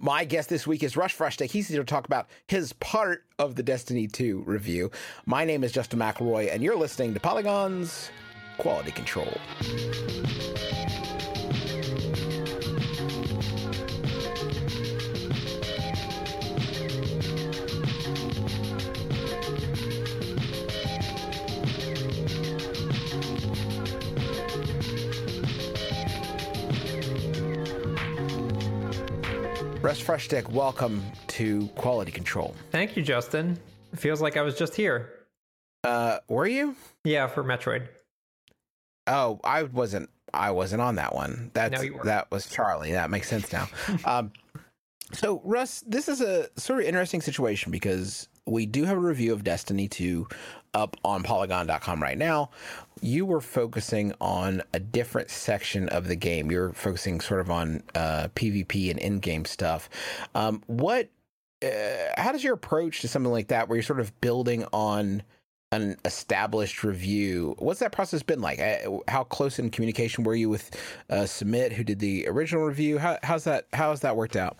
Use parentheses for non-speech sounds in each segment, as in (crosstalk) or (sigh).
my guest this week is Russ Frushtick. He's here to talk about his part of the Destiny 2 review. My name is Justin McElroy, and you're listening to Polygon's Quality Control. Russ Frushtick, welcome to Quality Control. Thank you, Justin. It feels like I was just here. Uh, were you? Yeah, for Metroid. Oh, I wasn't. I wasn't on that one. That's No, you that was Charlie. That makes sense now. (laughs) um, so Russ, this is a sort of interesting situation because we do have a review of Destiny 2 up on Polygon.com right now. You were focusing on a different section of the game. You're focusing sort of on uh, PvP and in-game stuff. Um, what? Uh, how does your approach to something like that, where you're sort of building on an established review. What's that process been like? Uh, How close in communication were you with uh, Samit, who did the original review? How, how's that? How's that worked out?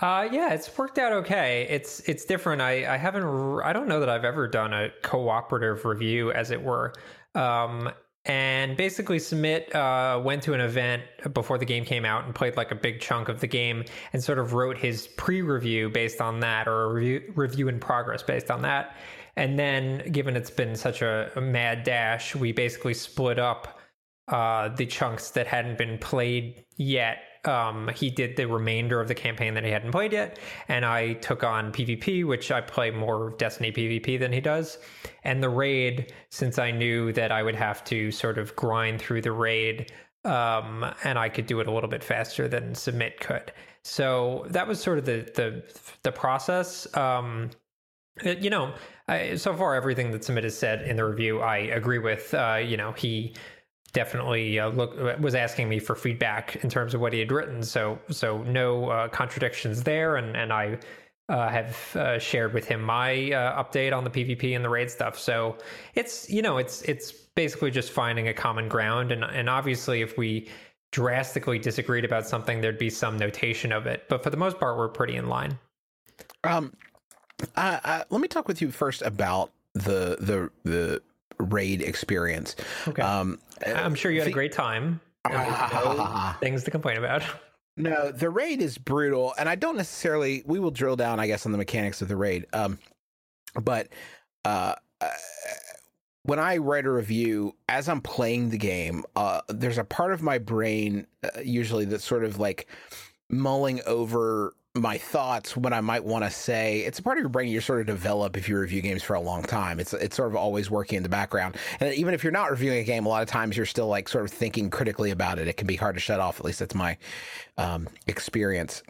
Uh, yeah, it's worked out okay. It's it's different. I I haven't. I don't know that I've ever done a cooperative review, as it were. Um, and basically, Samit uh, went to an event before the game came out and played like a big chunk of the game and sort of wrote his pre-review based on that, or a review, review in progress based on that. And then, given it's been such a, a mad dash, we basically split up uh, the chunks that hadn't been played yet. Um, he did the remainder of the campaign that he hadn't played yet, and I took on PvP, which I play more Destiny PvP than he does. And the raid, since I knew that I would have to sort of grind through the raid, um, and I could do it a little bit faster than Samit could. So that was sort of the the the process. Um, uh, you know, I, so far everything that Samit has said in the review, I agree with. Uh, you know, he definitely uh, look was asking me for feedback in terms of what he had written. So so no uh, contradictions there, and and I. Uh, have uh, shared with him my uh, update on the PvP and the raid stuff. So it's you know it's it's basically just finding a common ground, and and obviously if we drastically disagreed about something, there'd be some notation of it. But for the most part, we're pretty in line. Um, uh, uh, let me talk with you first about the the the raid experience. Okay. Um, I'm sure you had a great time. and no (laughs) things to complain about. No, the raid is brutal, and I don't necessarily. We will drill down, I guess, on the mechanics of the raid. Um, but uh, uh, when I write a review, as I'm playing the game, uh, there's a part of my brain uh, usually that's sort of like mulling over my thoughts, what I might want to say. It's a part of your brain you sort of develop if you review games for a long time. It's it's sort of always working in the background. And even if you're not reviewing a game, a lot of times you're still like sort of thinking critically about it. It can be hard to shut off. At least that's my um, experience.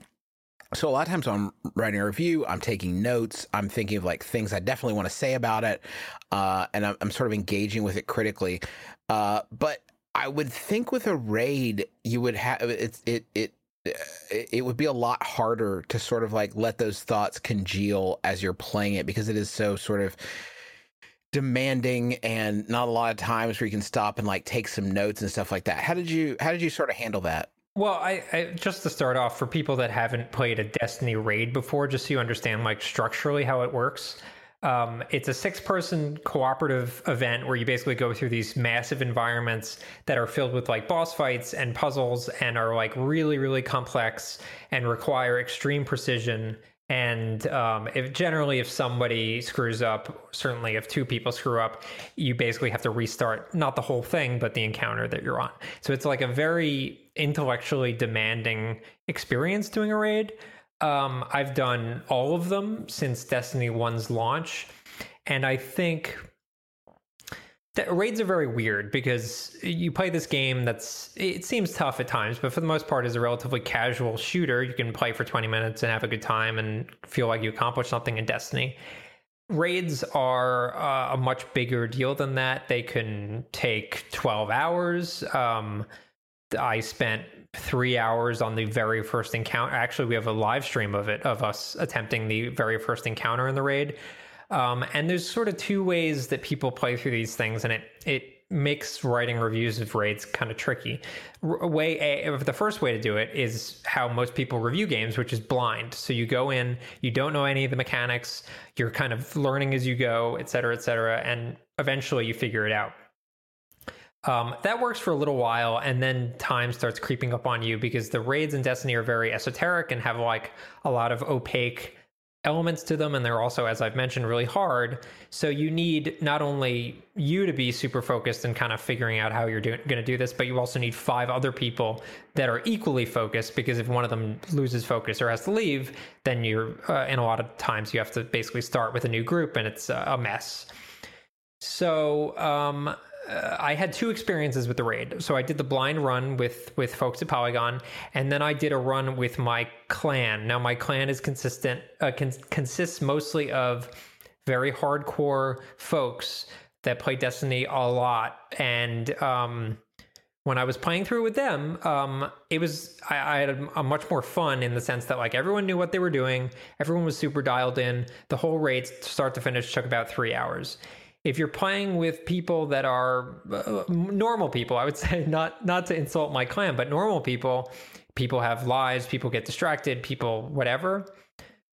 So a lot of times when I'm writing a review, I'm taking notes. I'm thinking of like things I definitely want to say about it, uh, and I'm, I'm sort of engaging with it critically. Uh, but I would think with a raid, you would have it. It it it would be a lot harder to sort of like let those thoughts congeal as you're playing it because it is so sort of demanding and not a lot of times where you can stop and like take some notes and stuff like that. How did you how did you sort of handle that? Well, I, I just to start off for people that haven't played a Destiny raid before, just so you understand like structurally how it works. Um, it's a six-person cooperative event where you basically go through these massive environments that are filled with like boss fights and puzzles and are like really, really complex and require extreme precision. And um, if generally, if somebody screws up, certainly if two people screw up, you basically have to restart not the whole thing, but the encounter that you're on. So it's like a very intellectually demanding experience doing a raid. Um, I've done all of them since Destiny 1's launch. And I think that raids are very weird because you play this game that's, it seems tough at times, but for the most part is a relatively casual shooter. You can play for 20 minutes and have a good time and feel like you accomplished something in Destiny. Raids are uh, a much bigger deal than that. They can take 12 hours. Um, I spent three hours on the very first encounter. Actually, we have a live stream of it of us attempting the very first encounter in the raid. Um, and there's sort of two ways that people play through these things, and it it makes writing reviews of raids kind of tricky. R- way a, the first way to do it is how most people review games, which is blind. So you go in, you don't know any of the mechanics, you're kind of learning as you go, et cetera, et cetera, and eventually you figure it out. Um, that works for a little while, and then time starts creeping up on you because the raids in Destiny are very esoteric and have like a lot of opaque elements to them and they're also as i've mentioned really hard. So you need not only you to be super focused and kind of figuring out how you're going to do this but you also need five other people that are equally focused because if one of them loses focus or has to leave then you're uh, in a lot of times you have to basically start with a new group and it's a mess. So um, uh, I had two experiences with the raid. So I did the blind run with with folks at Polygon, and then I did a run with my clan. Now my clan is consistent uh, con- consists mostly of very hardcore folks that play Destiny a lot, and um, when I was playing through with them, um, it was I, I had a, a, much more fun in the sense that like everyone knew what they were doing, everyone was super dialed in. The whole raid, start to finish, took about three hours if you're playing with people that are uh, normal people, I would (laughs) say not not to insult my clan, but normal people, people have lives, people get distracted, people whatever.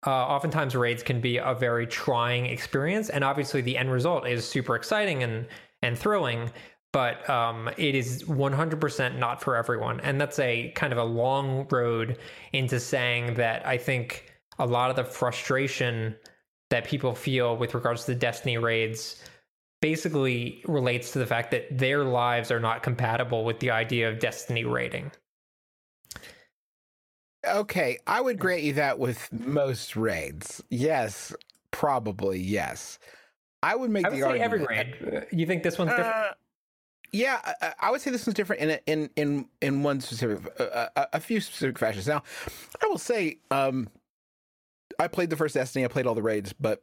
Uh, oftentimes raids can be a very trying experience, and obviously the end result is super exciting and and thrilling. But um, it is 100% not for everyone, and that's a kind of a long road into saying that I think a lot of the frustration that people feel with regards to the Destiny raids basically relates to the fact that their lives are not compatible with the idea of destiny raiding. Okay, I would grant you that with most raids. Yes, probably yes. I would make I would the say argument. every raid. You think this one's different? Uh, yeah, I, I, would say this one's different in in in in one specific, uh, a, a, few specific fashions. Now, I will say, um, I played the first Destiny. I played all the raids, but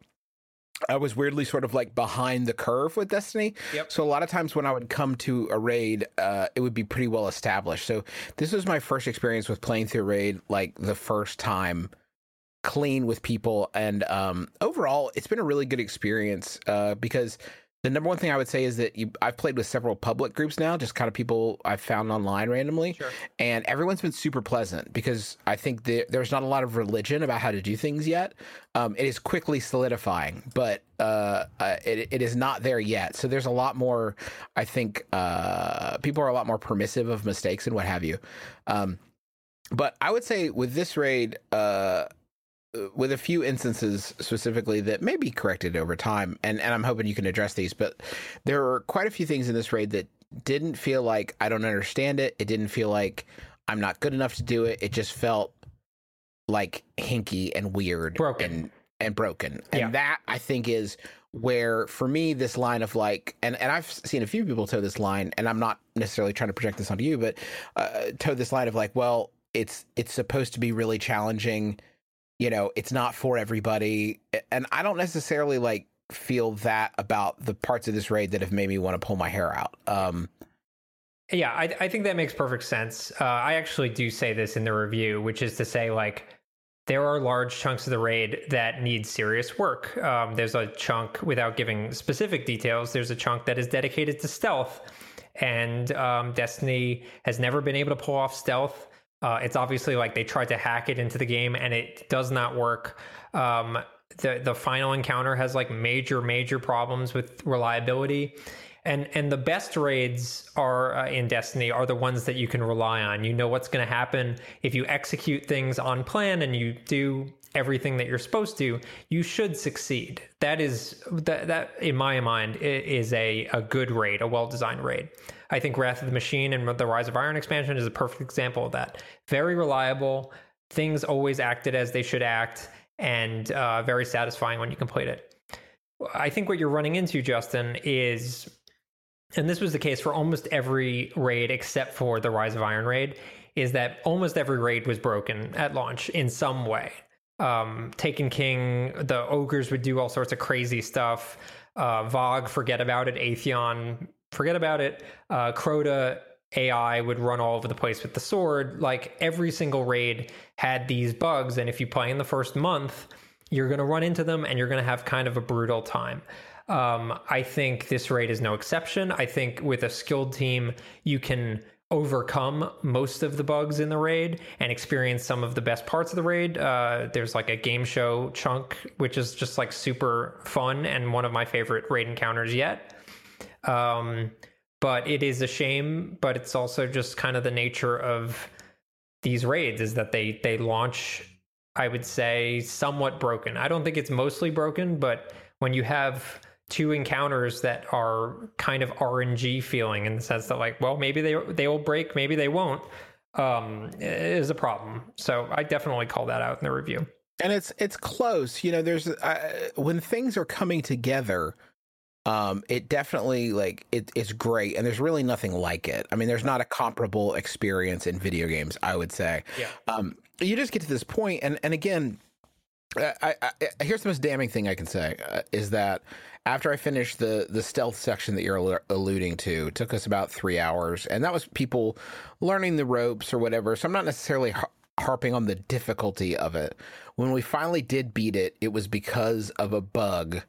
I was weirdly sort of like behind the curve with Destiny. Yep. So a lot of times when I would come to a raid, uh, it would be pretty well established. So this was my first experience with playing through raid, like the first time clean with people. And um, overall, it's been a really good experience uh, because the number one thing I would say is that you, I've played with several public groups now, just kind of people I've found online randomly, sure. and everyone's been super pleasant because I think the, there's not a lot of religion about how to do things yet. Um, it is quickly solidifying, but uh, uh, it, it is not there yet. So there's a lot more. I think uh, people are a lot more permissive of mistakes and what have you. Um, but I would say with this raid, uh, with a few instances specifically that may be corrected over time, and, and I'm hoping you can address these, but there are quite a few things in this raid that didn't feel like I don't understand it. It didn't feel like I'm not good enough to do it. It just felt like hinky and weird broken. and and broken. And yeah. that I think is where for me this line of like and, and I've seen a few people toe this line and I'm not necessarily trying to project this onto you, but uh, toe this line of like, well, it's it's supposed to be really challenging you know, it's not for everybody. And I don't necessarily like feel that about the parts of this raid that have made me want to pull my hair out. Um, yeah, I, I think that makes perfect sense. Uh, I actually do say this in the review, which is to say, like, there are large chunks of the raid that need serious work. Um, there's a chunk, without giving specific details, there's a chunk that is dedicated to stealth. And um, Destiny has never been able to pull off stealth uh, it's obviously like they tried to hack it into the game and it does not work. Um, the the final encounter has like major major problems with reliability. And and the best raids are uh, in Destiny are the ones that you can rely on. You know what's going to happen if you execute things on plan and you do everything that you're supposed to. You should succeed. That is that that in my mind is a a good raid, a well designed raid. I think Wrath of the Machine and the Rise of Iron expansion is a perfect example of that. Very reliable. Things always acted as they should act, and uh, very satisfying when you complete it. I think what you're running into, Justin, is, and this was the case for almost every raid except for the Rise of Iron raid, is that almost every raid was broken at launch in some way. Um, Taken King, the ogres would do all sorts of crazy stuff. Uh, VoG, forget about it. Atheon, forget about it. Uh, Crota AI would run all over the place with the sword. Like every single raid had these bugs, and if you play in the first month, you're going to run into them and you're going to have kind of a brutal time. Um, I think this raid is no exception. I think with a skilled team, you can overcome most of the bugs in the raid and experience some of the best parts of the raid. Uh, there's like a game show chunk, which is just like super fun and one of my favorite raid encounters yet. Um, but it is a shame, but it's also just kind of the nature of these raids is that they they launch I would say somewhat broken. I don't think it's mostly broken, but when you have two encounters that are kind of RNG feeling in the sense that like, well, maybe they they will break, maybe they won't, um, is a problem. So I definitely call that out in the review. And it's it's close. You know, there's uh, when things are coming together um it definitely like it, it's great and there's really nothing like it i mean there's not a comparable experience in video games i would say yeah um you just get to this point and and again I, I, I here's the most damning thing I can say uh, is that after I finished the the stealth section that you're alluding to, it took us about three hours, and that was people learning the ropes or whatever. So I'm not necessarily har- harping on the difficulty of it. When we finally did beat it, it was because of a bug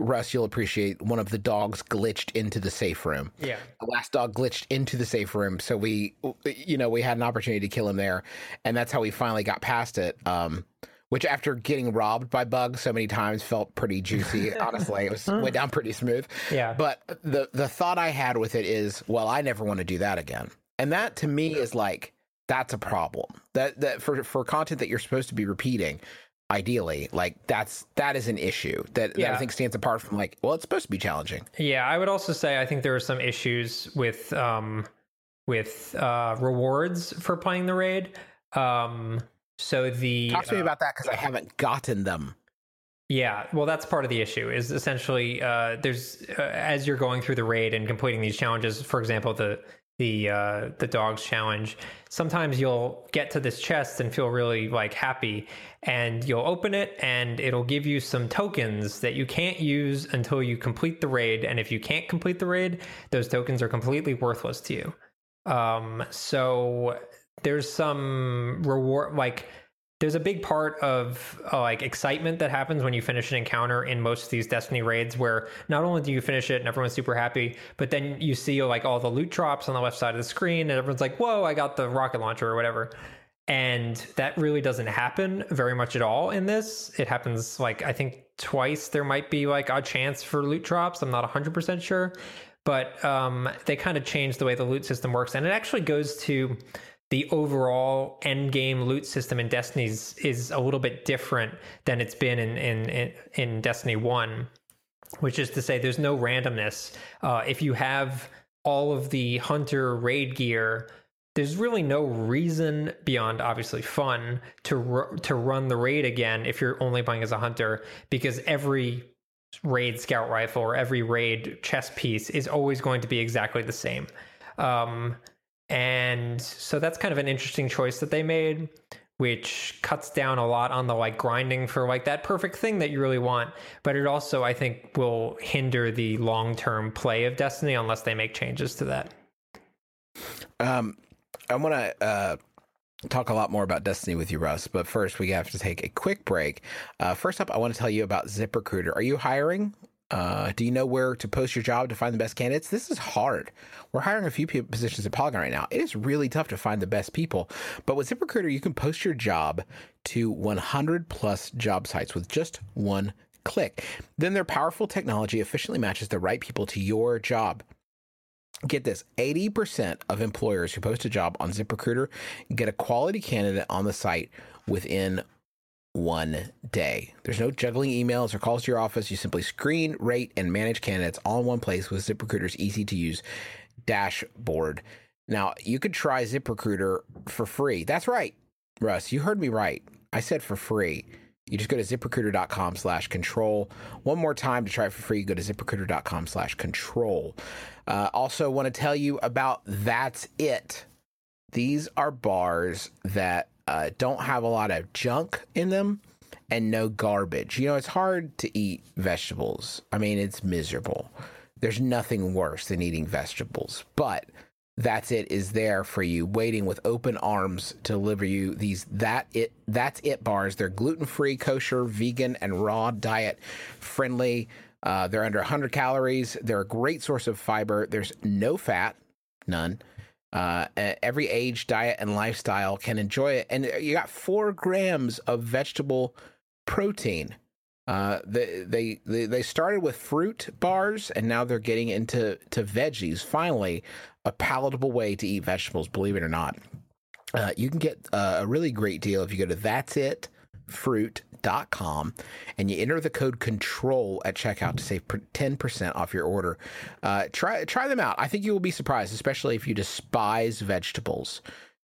Russ, you'll appreciate one of the dogs glitched into the safe room. Yeah. The last dog glitched into the safe room. So we, you know, we had an opportunity to kill him there. And that's how we finally got past it. Um, which after getting robbed by bugs so many times felt pretty juicy. (laughs) Honestly, it was went down pretty smooth. Yeah. But the the thought I had with it is, well, I never want to do that again. And that to me is like that's a problem. That that for for content that you're supposed to be repeating, ideally like that's that is an issue that, yeah. that, i think stands apart from like well it's supposed to be challenging yeah i would also say i think there are some issues with um with uh rewards for playing the raid um so the talk to uh, me about that because i haven't gotten them yeah, well, that's part of the issue. Is essentially uh, there's uh, as you're going through the raid and completing these challenges. For example, the the uh, the dogs challenge. Sometimes you'll get to this chest and feel really like happy, and you'll open it and it'll give you some tokens that you can't use until you complete the raid. And if you can't complete the raid, those tokens are completely worthless to you. Um, so there's some reward like there's a big part of uh, like excitement that happens when you finish an encounter in most of these destiny raids where not only do you finish it and everyone's super happy but then you see like all the loot drops on the left side of the screen and everyone's like whoa i got the rocket launcher or whatever. And that really doesn't happen very much at all in this. It happens like i think twice there might be like a chance for loot drops. I'm not 100% sure. But um, they kind of change the way the loot system works. And it actually goes to the overall end game loot system in Destiny's is a little bit different than it's been in in in, in Destiny One, which is to say, there's no randomness. Uh, if you have all of the hunter raid gear, there's really no reason beyond obviously fun to to run the raid again if you're only playing as a hunter because every raid scout rifle or every raid chest piece is always going to be exactly the same. Um, and so that's kind of an interesting choice that they made, which cuts down a lot on the like grinding for like that perfect thing that you really want. But it also, I think, will hinder the long term play of Destiny unless they make changes to that. Um, I want to uh, talk a lot more about Destiny with you, Russ. But first, we have to take a quick break. Uh, first up, I want to tell you about ZipRecruiter. Are you hiring? Uh, do you know where to post your job to find the best candidates? This is hard. We're hiring a few positions at Polygon right now. It is really tough to find the best people. But with ZipRecruiter, you can post your job to 100 plus job sites with just one click. Then their powerful technology efficiently matches the right people to your job. Get this 80% of employers who post a job on ZipRecruiter get a quality candidate on the site within one day. There's no juggling emails or calls to your office. You simply screen, rate, and manage candidates all in one place with ZipRecruiter's easy to use dashboard. Now, you could try ZipRecruiter for free. That's right, Russ. You heard me right. I said for free. You just go to ziprecruiter.com slash control. One more time to try it for free, go to ziprecruiter.com slash control. Uh, also, want to tell you about That's It. These are bars that uh, don't have a lot of junk in them and no garbage. You know, it's hard to eat vegetables. I mean, it's miserable. There's nothing worse than eating vegetables, but that's it is there for you waiting with open arms to deliver you these that it that's it bars they're gluten-free kosher vegan and raw diet friendly Uh, they're under 100 calories. They're a great source of fiber. There's no fat, none. Uh, every age, diet, and lifestyle can enjoy it. And you got four grams of vegetable protein. Uh, they, they they started with fruit bars, and now they're getting into to veggies. Finally, a palatable way to eat vegetables. Believe it or not, uh, you can get uh, a really great deal if you go to That's It Fruit com and you enter the code control at checkout to save 10% off your order. Uh, try try them out. I think you will be surprised, especially if you despise vegetables.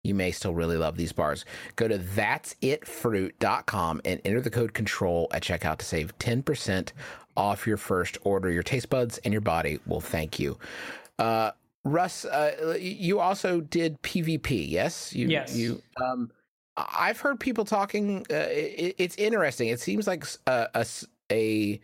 You may still really love these bars. Go to that'sitfruit.com and enter the code control at checkout to save 10% off your first order. Your taste buds and your body will thank you. Uh, Russ, uh, you also did PvP, yes? You, yes. You, um, I've heard people talking. Uh, it, it's interesting. It seems like a, a, a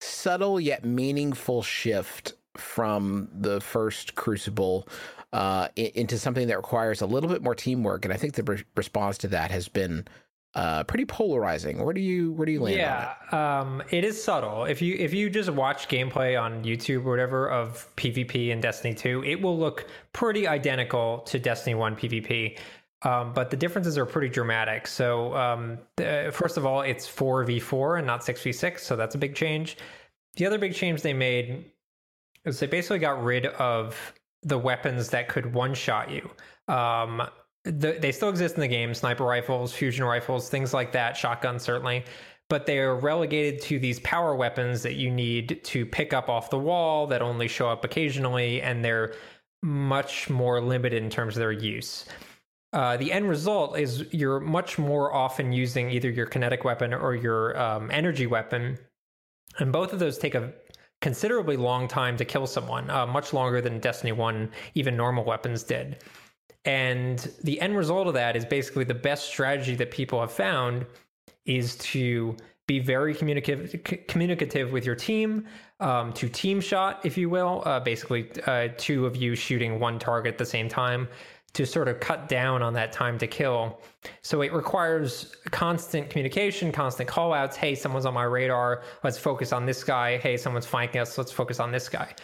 subtle yet meaningful shift from the first Crucible uh, into something that requires a little bit more teamwork, and I think the re- response to that has been uh, pretty polarizing. Where do you where do you land? Yeah, it? Um, it is subtle. If you if you just watch gameplay on YouTube or whatever of PvP and Destiny Two, it will look pretty identical to Destiny One PvP. Um, but the differences are pretty dramatic. So, um, the, first of all, it's 4v4 and not 6v6. So, that's a big change. The other big change they made is they basically got rid of the weapons that could one shot you. Um, the, they still exist in the game sniper rifles, fusion rifles, things like that, shotguns, certainly. But they are relegated to these power weapons that you need to pick up off the wall that only show up occasionally, and they're much more limited in terms of their use. Uh, the end result is you're much more often using either your kinetic weapon or your um, energy weapon, and both of those take a considerably long time to kill someone, uh, much longer than Destiny One even normal weapons did. And the end result of that is basically the best strategy that people have found is to be very communicative communicative with your team um, to team shot if you will uh, basically uh, two of you shooting one target at the same time to sort of cut down on that time to kill. So it requires constant communication, constant call outs. Hey, someone's on my radar. Let's focus on this guy. Hey, someone's flanking us. Let's focus on this guy.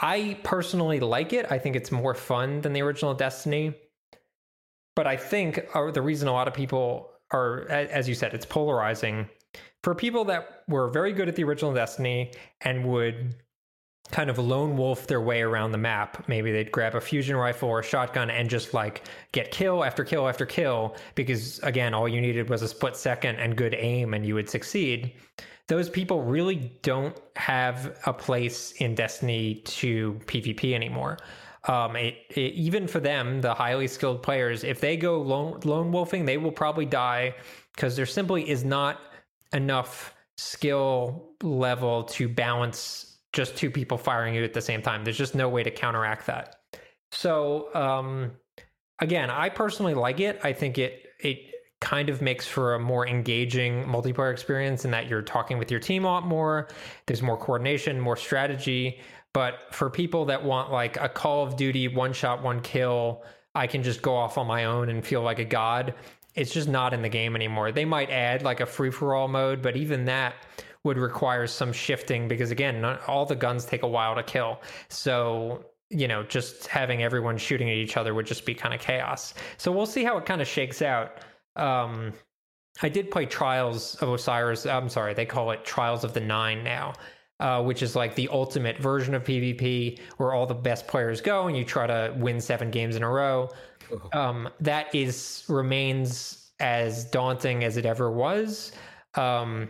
I personally like it. I think it's more fun than the original Destiny. But I think uh, the reason a lot of people are, as you said, it's polarizing. For people that were very good at the original Destiny and would kind of lone wolf their way around the map. Maybe they'd grab a fusion rifle or a shotgun and just like get kill after kill after kill because again, all you needed was a split second and good aim and you would succeed. Those people really don't have a place in Destiny 2 PvP anymore. Um, it, it, even for them, the highly skilled players, if they go lone, lone wolfing, they will probably die because there simply is not enough skill level to balance just two people firing you at the same time. There's just no way to counteract that. So um, again, I personally like it. I think it it kind of makes for a more engaging multiplayer experience in that you're talking with your team a lot more. There's more coordination, more strategy. But for people that want like a Call of Duty one shot, one kill, I can just go off on my own and feel like a god. It's just not in the game anymore. They might add like a free for all mode, but even that would require some shifting because again, not, all the guns take a while to kill. So you know, just having everyone shooting at each other would just be kind of chaos. So we'll see how it kind of shakes out. Um, I did play Trials of Osiris. I'm sorry, they call it Trials of the Nine now. Uh, which is like the ultimate version of PvP where all the best players go and you try to win seven games in a row. Um, that is remains as daunting as it ever was. Um,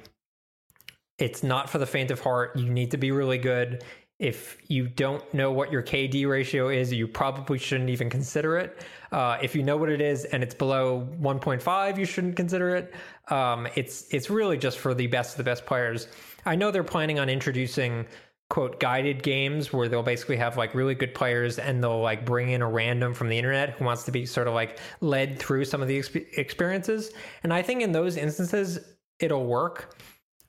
it's not for the faint of heart. You need to be really good. If you don't know what your KD ratio is, you probably shouldn't even consider it. Uh, if you know what it is and it's below 1.5, you shouldn't consider it. Um, it's it's really just for the best of the best players. I know they're planning on introducing quote guided games where they'll basically have like really good players and they'll like bring in a random from the internet who wants to be sort of like led through some of the exp- experiences. And I think in those instances it'll work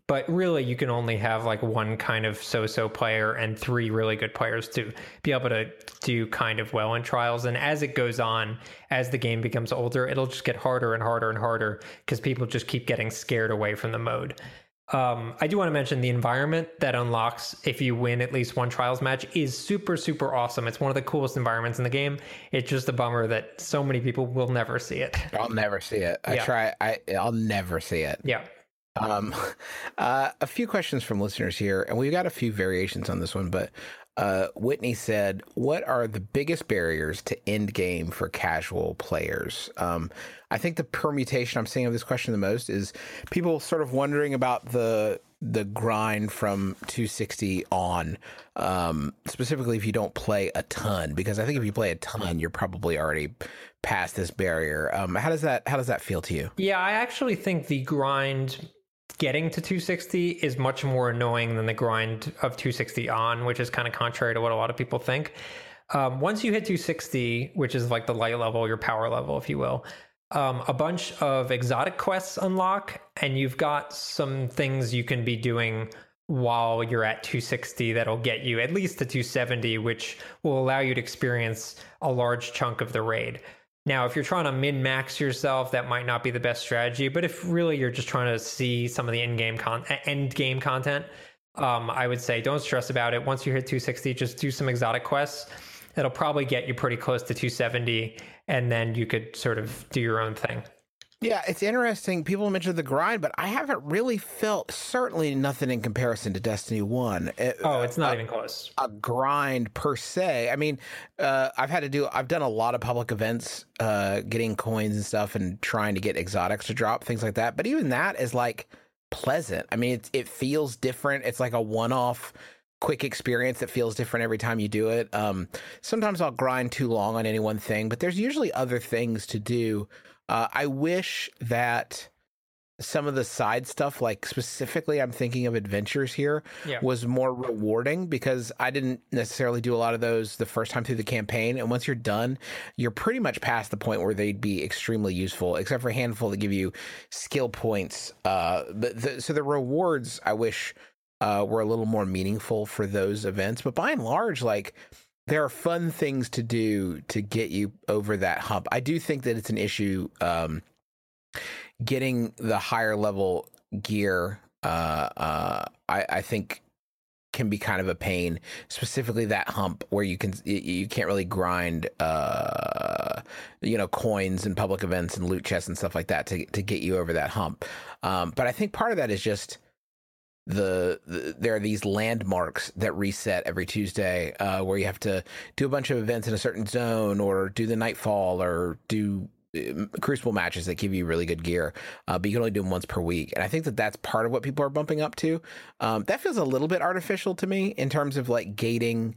but really you can only have like one kind of so-so player and three really good players to be able to do kind of well in trials and as it goes on as the game becomes older it'll just get harder and harder and harder because people just keep getting scared away from the mode Um, I do want to mention the environment that unlocks if you win at least one trials match is super, super awesome. It's one of the coolest environments in the game. It's just a bummer that so many people will never see it. I'll never see it. I Yeah. try. I I'll never see it. Yeah. Um, (laughs) uh, a few questions from listeners here, and we've got a few variations on this one. But uh, Whitney said, "What are the biggest barriers to end game for casual players?" Um, I think the permutation I'm seeing of this question the most is people sort of wondering about the the grind from 260 on, um, specifically if you don't play a ton, because I think if you play a ton, you're probably already past this barrier. Um, how does that how does that feel to you? Yeah, I actually think the grind getting to 260 is much more annoying than the grind of 260 on, which is kind of contrary to what a lot of people think. Um, once you hit 260, which is like the light level, your power level, if you will, um, a bunch of exotic quests unlock, and you've got some things you can be doing while you're at 260 that'll get you at least to 270, which will allow you to experience a large chunk of the raid. Now, if you're trying to min max yourself, that might not be the best strategy. But if really you're just trying to see some of the in game con- end game content, um, I would say don't stress about it. Once you hit 260, just do some exotic quests. It'll probably get you pretty close to 270, and then you could sort of do your own thing. Yeah, it's interesting. People mentioned the grind, but I haven't really felt certainly nothing in comparison to Destiny One. It- Oh, it's not a, even close. a grind per se. I mean, uh, I've had to do. I've done a lot of public events, uh, getting coins and stuff, and trying to get exotics to drop things like that. But even that is like pleasant. I mean, it it feels different. It's like a one off. Quick experience that feels different every time you do it. Um, sometimes I'll grind too long on any one thing, but there's usually other things to do. Uh, I wish that some of the side stuff, like specifically, I'm thinking of adventures here, Yeah. was more rewarding because I didn't necessarily do a lot of those the first time through the campaign. And once you're done, you're pretty much past the point where they'd be extremely useful, except for a handful that give you skill points. Uh, but the, so the rewards, I wish, uh, were a little more meaningful for those events. But by and large, like there are fun things to do to get you over that hump. I do think that it's an issue um, getting the higher level gear. Uh, uh, I, I think can be kind of a pain, specifically that hump where you can you, can't really grind, uh, you know, coins and public events and loot chests and stuff like that to to get you over that hump. Um, but I think part of that is just the, the there are these landmarks that reset every Tuesday uh, where you have to do a bunch of events in a certain zone or do the nightfall or do um, crucible matches that give you really good gear uh, but you can only do them once per week. And i think that that's part of what people are bumping up to. Um, that feels a little bit artificial to me in terms of like gating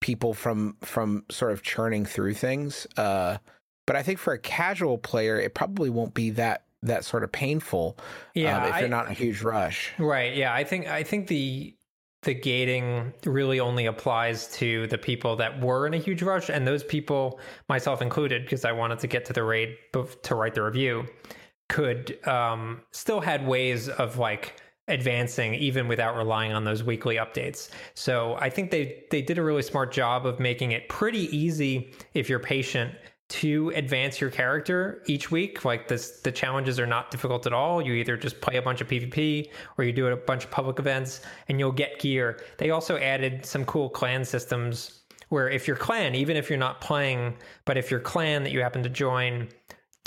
people from from sort of churning through things uh, but i think for a casual player it probably won't be that that sort of painful Yeah, um, if you're not in a huge rush Right. Yeah. I think I think the the gating really only applies to the people that were in a huge rush, and those people, myself included, because I wanted to get to the raid to write the review, could um, still had ways of like advancing even without relying on those weekly updates. So I think they they did a really smart job of making it pretty easy if you're patient to advance your character each week. Like this the challenges are not difficult at all. You either just play a bunch of PvP or you do a bunch of public events and you'll get gear. They also added some cool clan systems where if your clan, even if you're not playing, but if your clan that you happen to join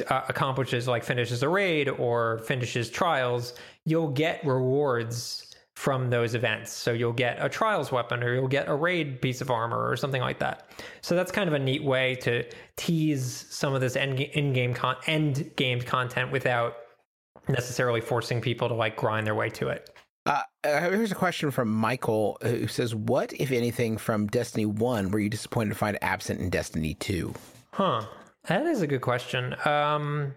uh, accomplishes like finishes a raid or finishes trials, you'll get rewards from those events. So you'll get a trials weapon or you'll get a raid piece of armor or something like that. So that's kind of a neat way to tease some of this end in-game con- end game content without necessarily forcing people to like grind their way to it. Uh, uh, here's a question from Michael uh, who says, "What, if anything, from Destiny One were you disappointed to find absent in Destiny Two? Huh. That is a good question. Um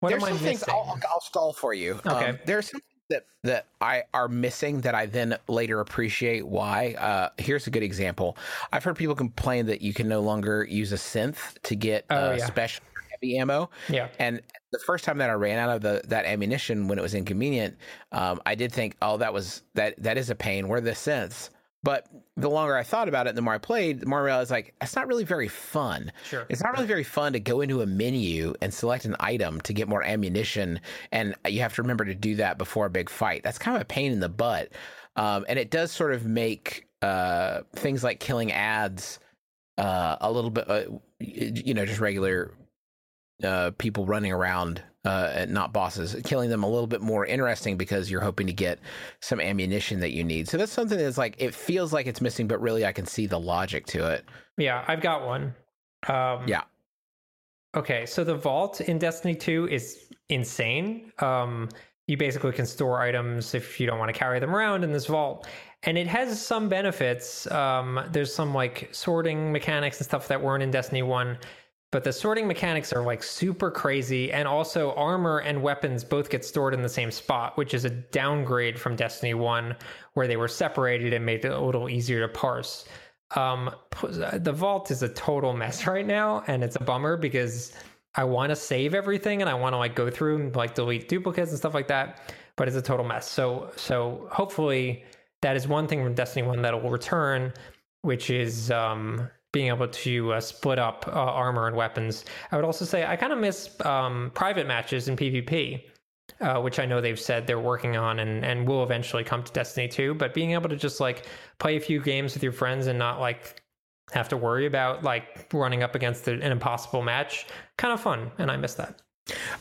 what There's am I some things missing? I'll, I'll stall for you. Okay. Um, there's some that that I are missing that I then later appreciate why. Uh, here's a good example. I've heard people complain that you can no longer use a synth to get Oh, uh, yeah. special heavy ammo. yeah. And the first time that I ran out of the that ammunition when it was inconvenient, um, I did think, oh, that was that that is a pain. Where are the synths? But the longer I thought about it, the more I played, the more I realized like it's not really very fun. Sure. It's not really very fun to go into a menu and select an item to get more ammunition, and you have to remember to do that before a big fight. That's kind of a pain in the butt, um, and it does sort of make uh, things like killing ads uh, a little bit, uh, you know, just regular uh, people running around uh, and not bosses, killing them a little bit more interesting because you're hoping to get some ammunition that you need. So that's something that's like it feels like it's missing, but really I can see the logic to it. Yeah, I've got one. Um, Yeah. Okay, so the vault in Destiny 2 is insane. Um, you basically can store items if you don't want to carry them around in this vault. And it has some benefits. Um, there's some like sorting mechanics and stuff that weren't in Destiny 1. But the sorting mechanics are like super crazy. And also, armor and weapons both get stored in the same spot, which is a downgrade from Destiny 1, where they were separated and made it a little easier to parse. Um, the vault is a total mess (laughs) right now, and it's a bummer because I want to save everything and I want to like go through and like delete duplicates and stuff like that, but it's a total mess. So so hopefully that is one thing from Destiny One that will return, which is um, being able to uh, split up uh, armor and weapons. I would also say I kind of miss um, private matches in PvP. Uh, which I know they've said they're working on and, and will eventually come to Destiny 2. But being able to just like play a few games with your friends and not like have to worry about like running up against an impossible match, kind of fun. And I miss that.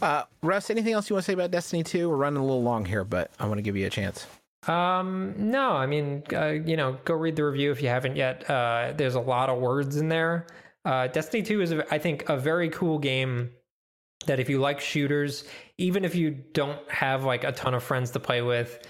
Uh, Russ, anything else you want to say about Destiny 2? We're running a little long here, but I want to give you a chance. Um, no, I mean, uh, you know, go read the review if you haven't yet. Uh, there's a lot of words in there. Uh, Destiny 2 is, I think, a very cool game that if you like shooters, even if you don't have like a ton of friends to play with,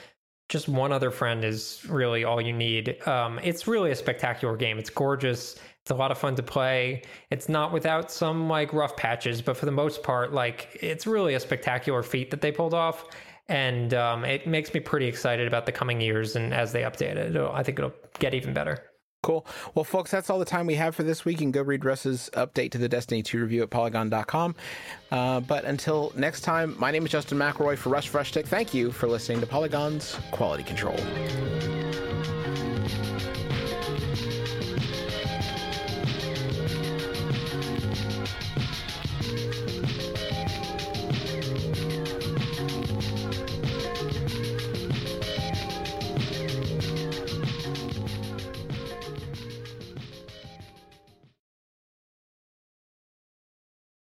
just one other friend is really all you need. Um, it's really a spectacular game. It's gorgeous. It's a lot of fun to play. It's not without some like rough patches, but for the most part, like it's really a spectacular feat that they pulled off. And um, it makes me pretty excited about the coming years. And as they update it, I think it'll get even better. Cool. Well, folks, that's all the time we have for this week. Can go read Russ's update to the Destiny 2 review at polygon.com. Uh, but until next time, my name is Justin McElroy for Russ Frushtick. Thank you for listening to Polygon's Quality Control.